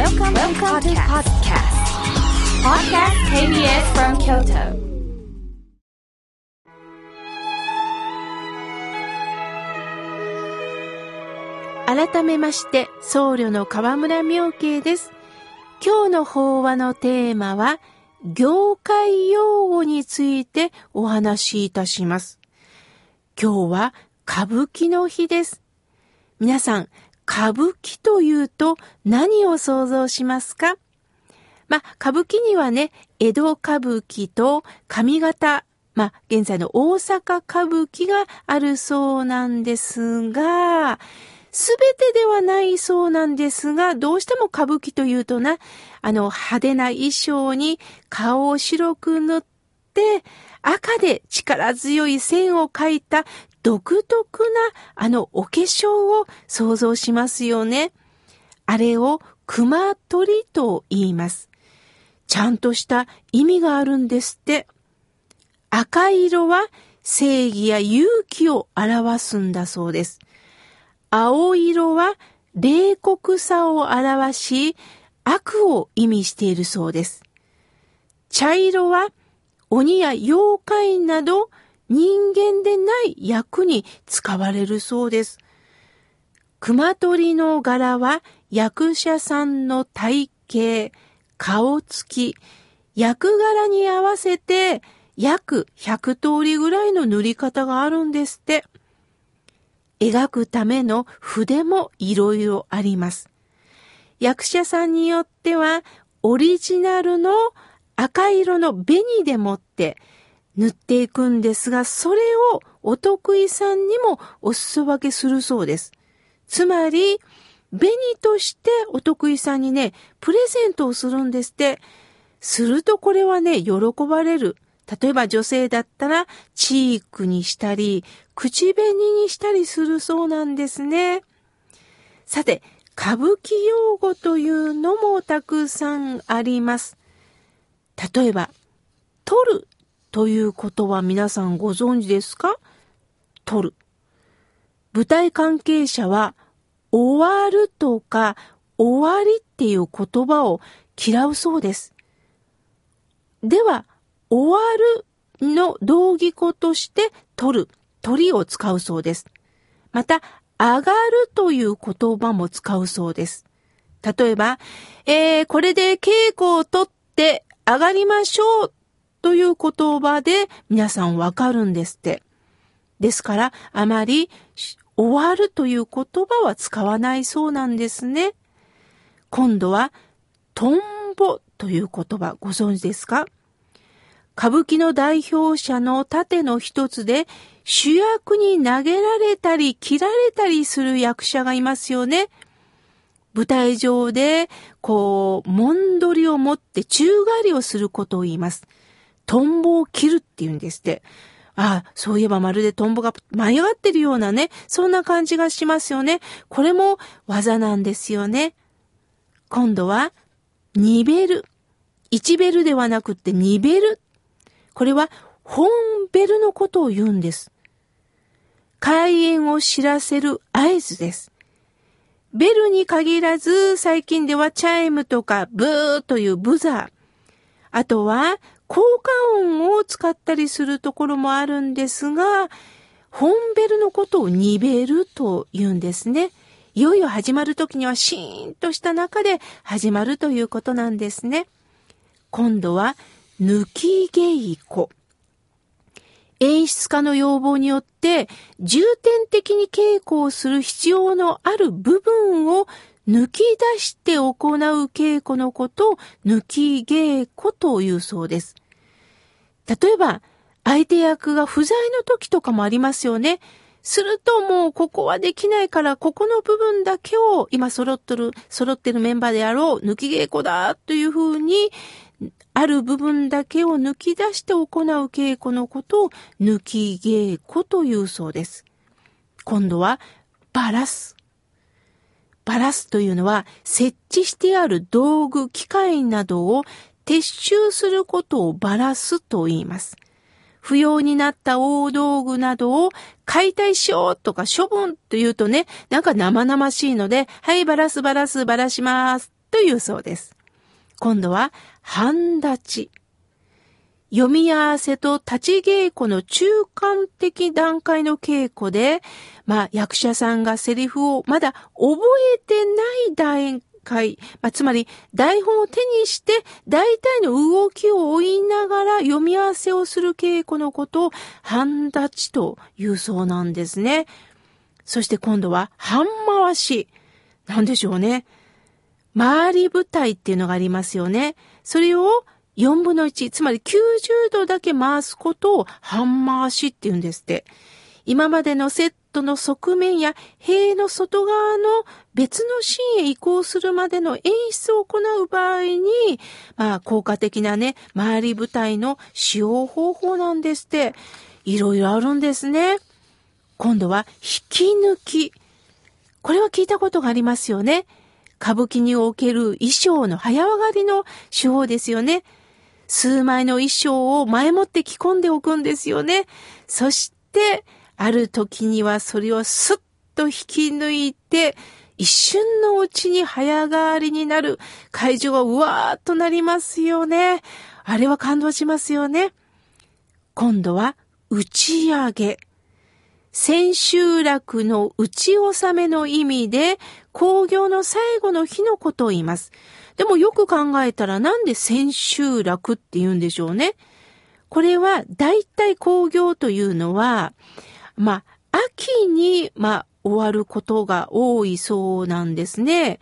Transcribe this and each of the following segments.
Welcome, Welcome to podcast. Podcast KBS from Kyoto. 改めまして、僧侶の河村明慶です。今日の法話のテーマは、業界用語についてお話しいたします。今日は歌舞伎の日です。皆さん、歌舞伎というと何を想像しますか？まあ、歌舞伎にはね、江戸歌舞伎と上方、まあ、現在の大阪歌舞伎があるそうなんですが、すべてではないそうなんですが、どうしても歌舞伎というとな、あの派手な衣装に顔を白く塗って、赤で力強い線を描いた独特なあのお化粧を想像しますよね。あれを熊取りと言います。ちゃんとした意味があるんですって。赤色は正義や勇気を表すんだそうです。青色は冷酷さを表し、悪を意味しているそうです。茶色は鬼や妖怪など人間でない役に使われるそうです。熊取の柄は役者さんの体型、顔つき、役柄に合わせて約100通りぐらいの塗り方があるんですって。描くための筆もいろいろあります。役者さんによってはオリジナルの赤色の紅でもって塗っていくんですが、それをお得意さんにもお裾分けするそうです。つまり、紅としてお得意さんにね、プレゼントをするんですって。するとこれはね、喜ばれる。例えば女性だったら、チークにしたり、口紅にしたりするそうなんですね。さて、歌舞伎用語というのもたくさんあります。例えば、取るということは皆さんご存知ですか？取る。舞台関係者は、終わるとか、終わりっていう言葉を嫌うそうです。では、終わるの同義語として取る、取りを使うそうです。また、上がるという言葉も使うそうです。例えば、えー、これで稽古を取って上がりましょうという言葉で皆さんわかるんですって。ですから、あまり終わるという言葉は使わないそうなんですね。今度は、トンボという言葉ご存知ですか？歌舞伎の代表者の盾の一つで主役に投げられたり切られたりする役者がいますよね。舞台上で、こう、もんどりを持って宙返りをすることを言います。トンボを切るって言うんですって。ああ、そういえばまるでトンボが舞い上がってるようなね、そんな感じがしますよね。これも技なんですよね。今度は、ニベル。1ベルではなくって2ベル。これは本ベルのことを言うんです。開演を知らせる合図です。ベルに限らず、最近ではチャイムとかブーというブザー。あとは、効果音を使ったりするところもあるんですが、本ベルのことをニベルと言うんですね。いよいよ始まる時にはシーンとした中で始まるということなんですね。今度は、抜き稽古。演出家の要望によって重点的に稽古をする必要のある部分を抜き出して行う稽古のことを抜き稽古というそうです。例えば、相手役が不在の時とかもありますよね。するともうここはできないから、ここの部分だけを今揃ってる、揃ってるメンバーであろう、抜き稽古だというふうに、ある部分だけを抜き出して行う稽古のことを抜き稽古というそうです。今度は、バラす。バラすというのは、設置してある道具、機械などを撤収することをバラすと言います。不要になった大道具などを解体しようとか処分というとね、なんか生々しいので、はい、バラすバラすバラしますというそうです。今度は、半立ち。読み合わせと立ち稽古の中間的段階の稽古で、まあ役者さんがセリフをまだ覚えてない段階、まあ、つまり台本を手にして大体の動きを追いながら読み合わせをする稽古のことを半立ちというそうなんですね。そして今度は半回し。なんでしょうね。回り舞台っていうのがありますよね。それを4分の1、つまり90度だけ回すことを半回しって言うんですって。今までのセットの側面や塀の外側の別のシーンへ移行するまでの演出を行う場合に、まあ効果的なね、回り舞台の使用方法なんですって。いろいろあるんですね。今度は引き抜き。これは聞いたことがありますよね。歌舞伎における衣装の早上がりの手法ですよね。数枚の衣装を前もって着込んでおくんですよね。そして、ある時にはそれをスッと引き抜いて、一瞬のうちに早変わりになる会場がうわーっとなりますよね。あれは感動しますよね。今度は打ち上げ。千秋楽の打ち納めの意味で、工業の最後の日のことを言います。でもよく考えたらなんで千秋楽って言うんでしょうね。これは大体工業というのは、まあ、秋に、まあ、終わることが多いそうなんですね。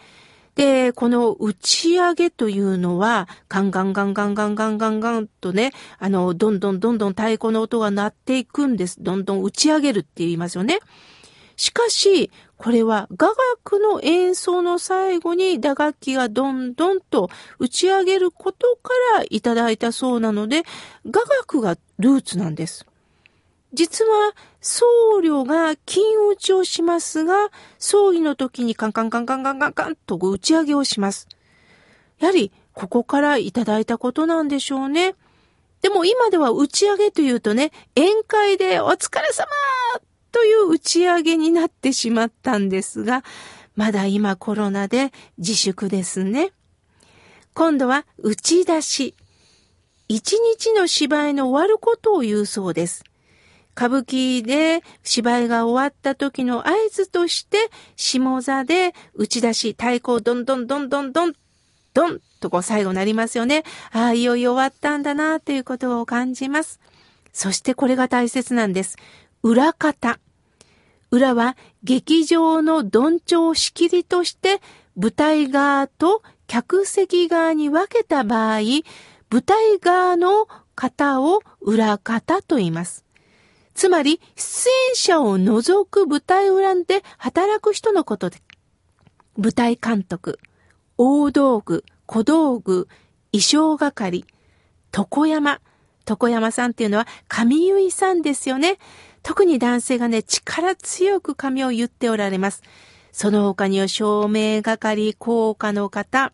で、この打ち上げというのは、ガンガンガンガンガンガンガンガンとね、あの、どんどんどんどん太鼓の音が鳴っていくんです。どんどん打ち上げるって言いますよね。しかし、これは雅楽の演奏の最後に打楽器がどんどんと打ち上げることからいただいたそうなので、雅楽がルーツなんです。実は僧侶が金打ちをしますが、葬儀の時にカンカンカンカンカンカンカンと打ち上げをします。やはり、ここからいただいたことなんでしょうね。でも今では打ち上げというとね、宴会でお疲れ様という打ち上げになってしまったんですが、まだ今コロナで自粛ですね。今度は打ち出し。一日の芝居の終わることを言うそうです。歌舞伎で芝居が終わった時の合図として、下座で打ち出し、太鼓をどんどんどんどんどん、どんとこう最後なりますよね。ああ、いよいよ終わったんだなということを感じます。そしてこれが大切なんです。裏方。裏は劇場のどんちょう仕切りとして舞台側と客席側に分けた場合、舞台側の方を裏方と言います。つまり、出演者を除く舞台裏で働く人のことで、舞台監督、大道具、小道具、衣装係、床山、床山さんっていうのは上結さんですよね。特に男性がね、力強く髪を言っておられます。その他には照明係、効果の方、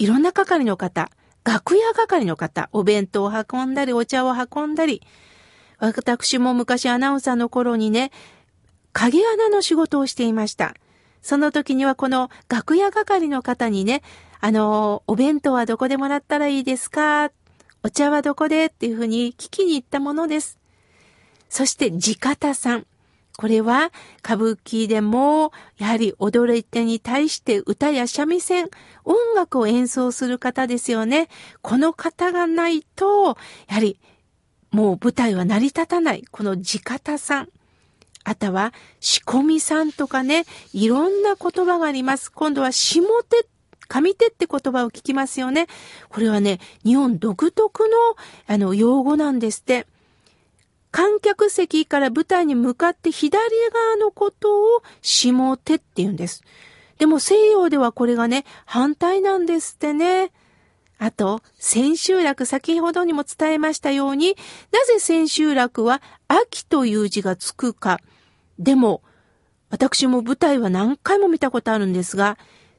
いろんな係の方、楽屋係の方、お弁当を運んだり、お茶を運んだり、私も昔アナウンサーの頃にね、影穴の仕事をしていました。その時にはこの楽屋係の方にね、あの、お弁当はどこでもらったらいいですか？お茶はどこで？っていうふうに聞きに行ったものです。そして地方さん。これは歌舞伎でも、やはり踊り手に対して歌や三味線、音楽を演奏する方ですよね。この方がないと、やはりもう舞台は成り立たない、この地方さん。あとは仕込みさんとかね、いろんな言葉があります。今度は下手、上手って言葉を聞きますよね。これはね、日本独特のあの用語なんですって。観客席から舞台に向かって左側のことを下手って言うんです。でも西洋ではこれがね、反対なんですってね。あと、千秋楽先ほどにも伝えましたように、なぜ千秋楽は秋という字がつくか。でも、私も舞台は何回も見たことあるんですが、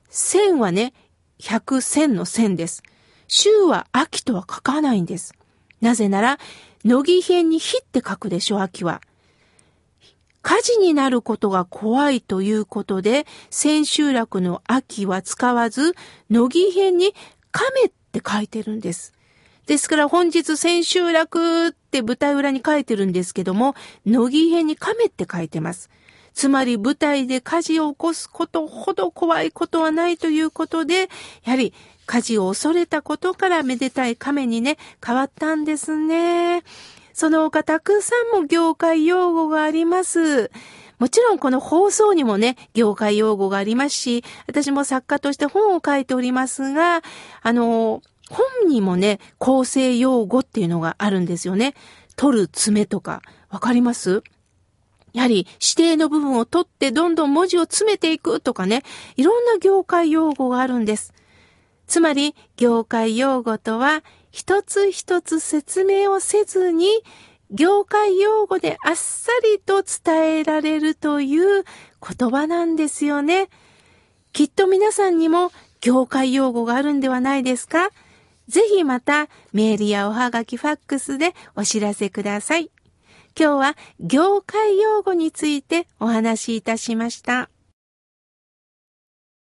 千はね、百千の千です。秋は秋とは書かないんです。なぜなら、乃木編に火って書くでしょ、秋は。火事になることが怖いということで、千秋楽の秋は使わず、乃木編に亀って書いてるんです。ですから本日千秋楽って舞台裏に書いてるんですけども、乃木編に亀って書いてます。つまり舞台で火事を起こすことほど怖いことはないということで、やはり火事を恐れたことからめでたい亀にね、変わったんですね。その他たくさんも業界用語があります。もちろんこの放送にもね、業界用語がありますし、私も作家として本を書いておりますが、あの、本にもね、構成用語っていうのがあるんですよね。取る爪とか、わかります？やはり指定の部分を取ってどんどん文字を詰めていくとかね、いろんな業界用語があるんです。つまり、業界用語とは、一つ一つ説明をせずに、業界用語であっさりと伝えられるという言葉なんですよね。きっと皆さんにも業界用語があるんではないですか？ぜひまたメールやおはがきファックスでお知らせください。今日は業界用語についてお話しいたしました。